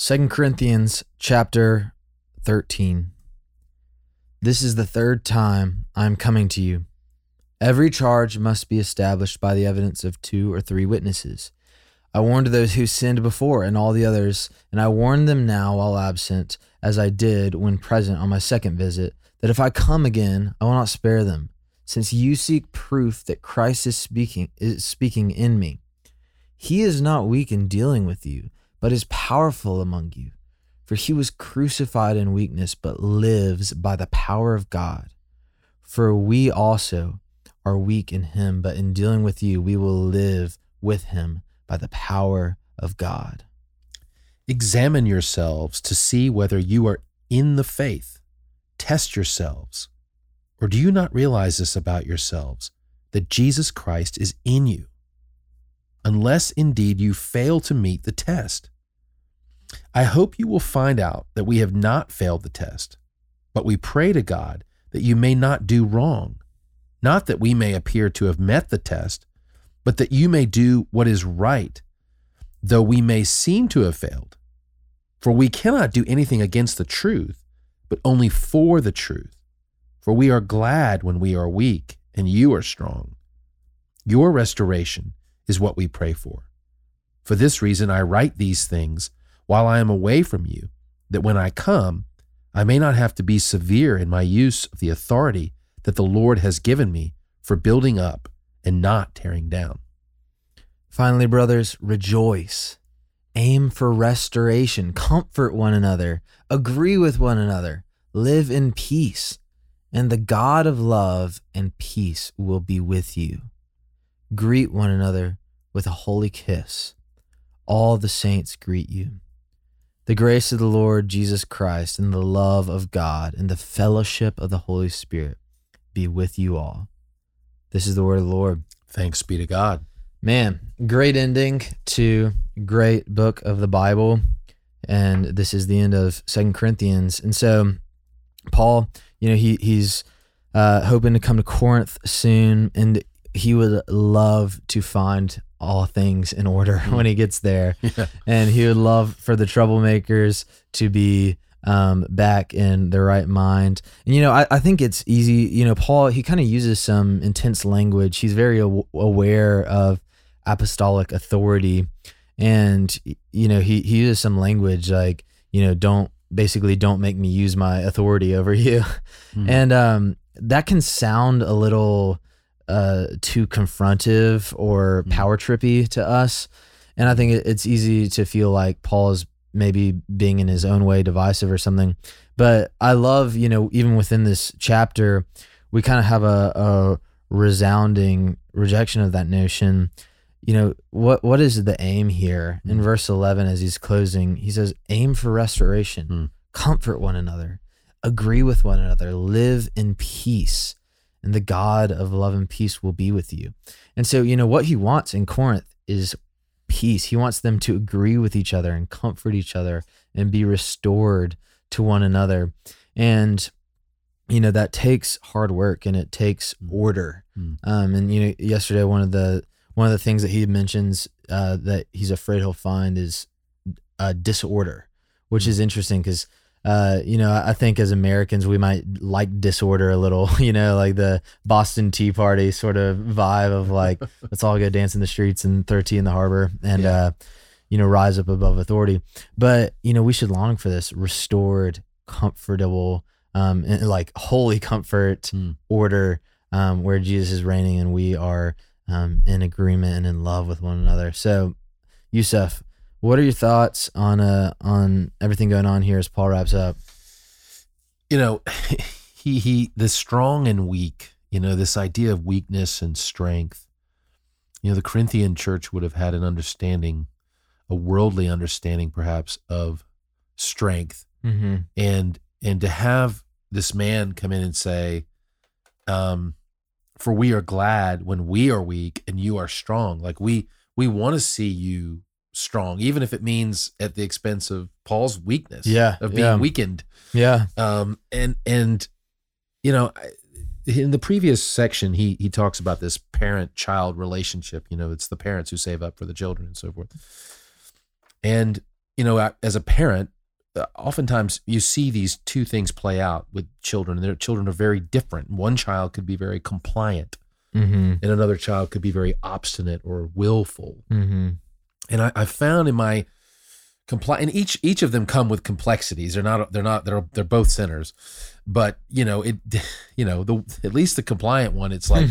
2 Corinthians chapter 13. This is the third time I am coming to you. Every charge must be established by the evidence of two or three witnesses. I warned those who sinned before and all the others, and I warn them now while absent, as I did when present on my second visit, that if I come again, I will not spare them, since you seek proof that Christ is speaking is speaking in me. He is not weak in dealing with you, but is powerful among you. For he was crucified in weakness, but lives by the power of God. For we also are weak in him, but in dealing with you, we will live with him by the power of God. Examine yourselves to see whether you are in the faith. Test yourselves. Or do you not realize this about yourselves, that Jesus Christ is in you? Unless indeed you fail to meet the test. I hope you will find out that we have not failed the test, but we pray to God that you may not do wrong, not that we may appear to have met the test, but that you may do what is right, though we may seem to have failed. For we cannot do anything against the truth, but only for the truth. For we are glad when we are weak and you are strong. Your restoration is what we pray for. For this reason, I write these things while I am away from you, that when I come, I may not have to be severe in my use of the authority that the Lord has given me for building up and not tearing down. Finally, brothers, rejoice. Aim for restoration. Comfort one another. Agree with one another. Live in peace. And the God of love and peace will be with you. Greet one another with a holy kiss. All the saints greet you. The grace of the Lord Jesus Christ and the love of God and the fellowship of the Holy Spirit be with you all. This is the word of the Lord. Thanks be to God. Man, great ending to great book of the Bible. And this is the end of Second Corinthians. And so Paul, you know, he he's uh, hoping to come to Corinth soon, and he would love to find all things in order when he gets there. Yeah. And he would love for the troublemakers to be um, back in their right mind. And, you know, I, I think it's easy. You know, Paul, he kind of uses some intense language. He's very aw- aware of apostolic authority. And, you know, he, he uses some language like, you know, don't basically don't make me use my authority over you. Hmm. And um, that can sound a little uh, too confrontive or Hmm. power trippy to us. And I think it's easy to feel like Paul is maybe being in his own way divisive or something. But I love, you know, even within this chapter, we kind of have a, a resounding rejection of that notion. You know, what what is the aim here? In Hmm. verse 11, as he's closing, he says, aim for restoration, Hmm. comfort one another, agree with one another, live in peace and the God of love and peace will be with you. And so, you know, what he wants in Corinth is peace. He wants them to agree with each other and comfort each other and be restored to one another. And, you know, that takes hard work and it takes Mm. order. Mm. Um, and, you know, yesterday, one of the, one of the things that he mentions uh, that he's afraid he'll find is uh, disorder, which Mm. is interesting because uh, you know, I think as Americans, we might like disorder a little, you know, like the Boston Tea Party sort of vibe of like, let's all go dance in the streets and throw tea in the harbor and, Yeah. uh, you know, rise up above authority. But, you know, we should long for this restored, comfortable, um, and like holy comfort, Hmm. order, um, where Jesus is reigning and we are, um, in agreement and in love with one another. So, Yusuf, what are your thoughts on uh on everything going on here as Paul wraps up? you know he he the strong and weak you know this idea of weakness and strength you know the corinthian church would have had an understanding a worldly understanding perhaps of strength Mm-hmm. and and to have this man come in and say um for we are glad when we are weak and you are strong like we we want to see you strong even if it means at the expense of paul's weakness Yeah, of being yeah. weakened Yeah. um and and you know in the previous section he he talks about this parent child relationship you know it's the parents who save up for the children and so forth and you know, as a parent, uh, oftentimes you see these two things play out with children, and their children are very different. One child could be very compliant, Mm-hmm. and another child could be very obstinate or willful. Mm-hmm. And I, I found in my compli and each each of them come with complexities. They're not they're not they're they're both sinners, but you know it you know the at least the compliant one. It's like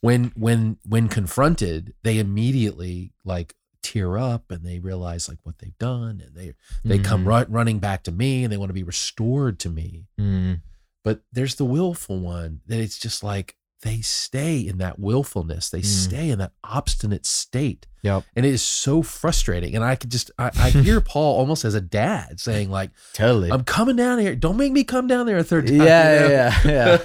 when when when confronted, they immediately like tear up and they realize like what they've done and they they come Mhm. run, running back to me and they want to be restored to me. Mm-hmm. But there's the willful one that it's just like they stay in that willfulness. They Mm. stay in that obstinate state. Yep. And it is so frustrating. And I could just I, I hear Paul almost as a dad saying, like, Totally. I'm coming down here. Don't make me come down there a third time. Yeah, you know? yeah,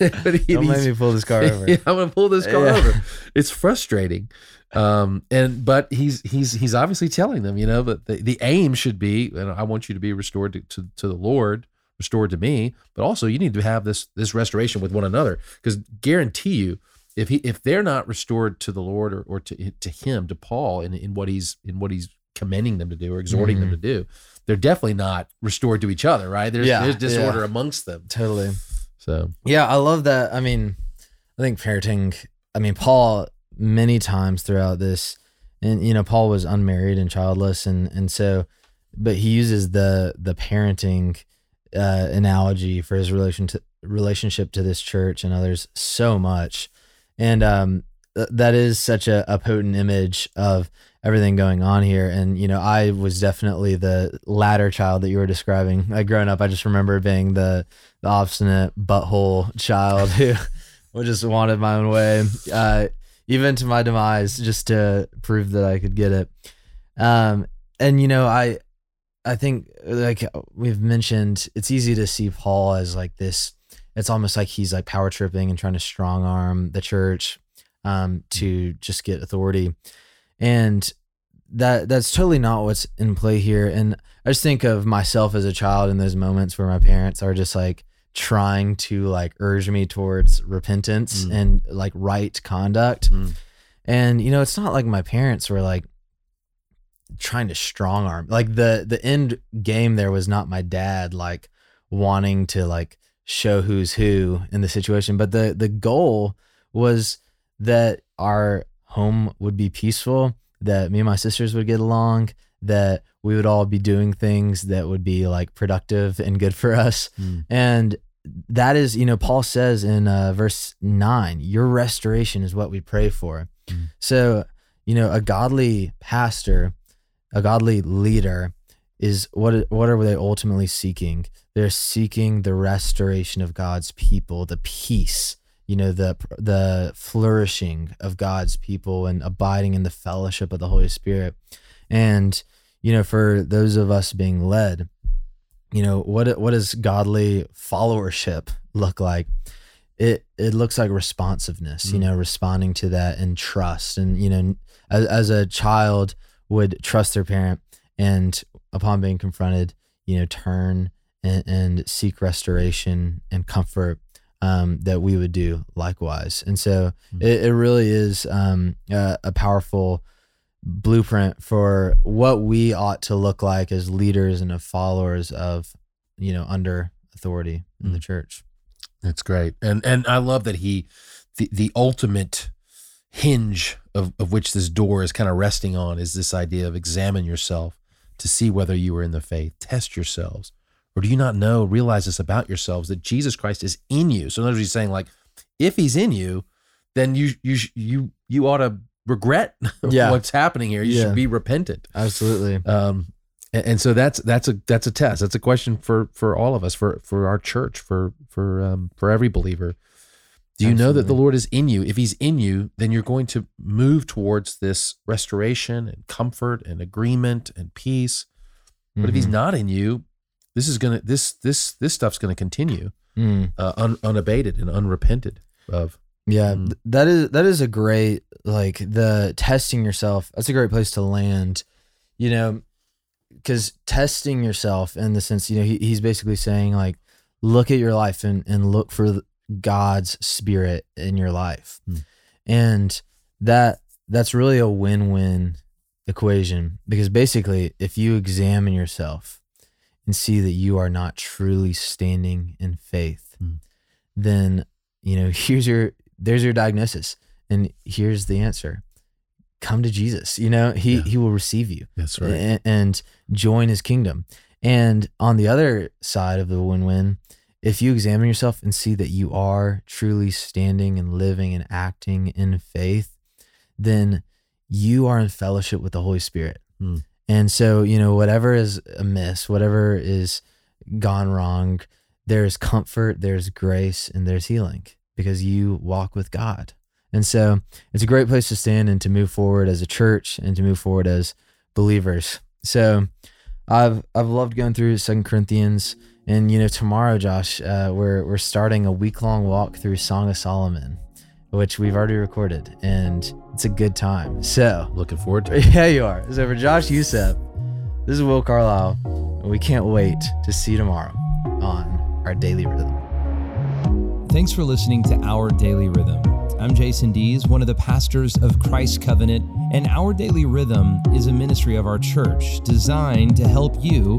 yeah, but he, Don't make me pull this car over. yeah, I'm gonna pull this car Yeah. over. It's frustrating. Um, and but he's he's he's obviously telling them, you know, that the, the aim should be, and I want you to be restored to, to, to the Lord, restored to me, but also you need to have this this restoration with one another. Because guarantee you, if he if they're not restored to the Lord or, or to to him, to Paul in, in what he's in what he's commending them to do or exhorting them Mhm. to do, they're definitely not restored to each other, right? There's Yeah, there's disorder yeah. amongst them. Totally. So Yeah, I love that. I mean, I think parenting, I mean, Paul, many times throughout this, and, you know, Paul was unmarried and childless. And, and so, but he uses the, the parenting uh, analogy for his relation to, relationship to this church and others so much. And um, th- that is such a, a potent image of everything going on here. And, you know, I was definitely the latter child that you were describing. Like growing up, I just remember being the, the obstinate butthole child who just wanted my own way, uh, even to my demise, just to prove that I could get it. Um, and you know, I, I think like we've mentioned, it's easy to see Paul as like this. It's almost like he's like power tripping and trying to strong arm the church, um, to just get authority, and that that's totally not what's in play here. And I just think of myself as a child in those moments where my parents are just like trying to like urge me towards repentance Mm. and like right conduct. Mm. And you know, it's not like my parents were like trying to strong arm. Like the the end game there was not my dad like wanting to like show who's who in the situation, but the the goal was that our home would be peaceful, that me and my sisters would get along, that we would all be doing things that would be like productive and good for us. Mm. And that is, you know, Paul says in uh, verse nine, your restoration is what we pray for. Mm. So, you know, a godly pastor, a godly leader is what what are they ultimately seeking? They're seeking the restoration of God's people, the peace, you know, the the flourishing of God's people and abiding in the fellowship of the Holy Spirit. And you know, for those of us being led, you know, what what does godly followership look like? It it looks like responsiveness, you Mm. know, responding to that and trust. And you know, as, as a child would trust their parent, and upon being confronted, you know, turn and, and seek restoration and comfort. Um, that we would do likewise, and so Mm. it, it really is um, a, a powerful blueprint for what we ought to look like as leaders and as followers of, you know, under authority in the Mm. church. That's great. And and I love that he the the ultimate hinge of, of which this door is kind of resting on is this idea of examine yourself to see whether you are in the faith. Test yourselves. Or do you not know, realize this about yourselves that Jesus Christ is in you? So in other words, he's saying like, if he's in you, then you you you you ought to regret Yeah. what's happening here. You Yeah. should be repentant. Absolutely. Um, and, and so that's that's a that's a test. That's a question for for all of us, for for our church, for for um, for every believer. Do you know that the Lord is in you? If He's in you, then you're going to move towards this restoration and comfort and agreement and peace. But if He's Mhm. not in you, this is gonna this this this stuff's gonna continue Mm. uh, un, unabated and unrepented of. Yeah, Mm. that is that is a great like the testing yourself. That's a great place to land. You know, because testing yourself in the sense, you know, he, he's basically saying like, look at your life and and look for God's spirit in your life, Hmm. and that that's really a win win equation because basically, if you examine yourself and see that you are not truly standing in faith, Mm. then you know here's your there's your diagnosis, and here's the answer: come to Jesus. You know, he Yeah. he will receive you That's right. a- and join his kingdom. And on the other side of the win-win, if you examine yourself and see that you are truly standing and living and acting in faith, then you are in fellowship with the Holy Spirit. Hmm. And so, you know, whatever is amiss, whatever is gone wrong, there's comfort, there's grace, and there's healing because you walk with God. And so it's a great place to stand and to move forward as a church and to move forward as believers. So I've I've loved going through Second Corinthians, and you know tomorrow, Josh, uh, we're we're starting a week long walk through Song of Solomon, which we've already recorded, and it's a good time. So Looking forward to it. yeah, you are. So for Josh Youssef, this is Will Carlisle, and we can't wait to see you tomorrow on our daily rhythm. Thanks for listening to Our Daily Rhythm. I'm Jason Dees, one of the pastors of Christ Covenant, and Our Daily Rhythm is a ministry of our church designed to help you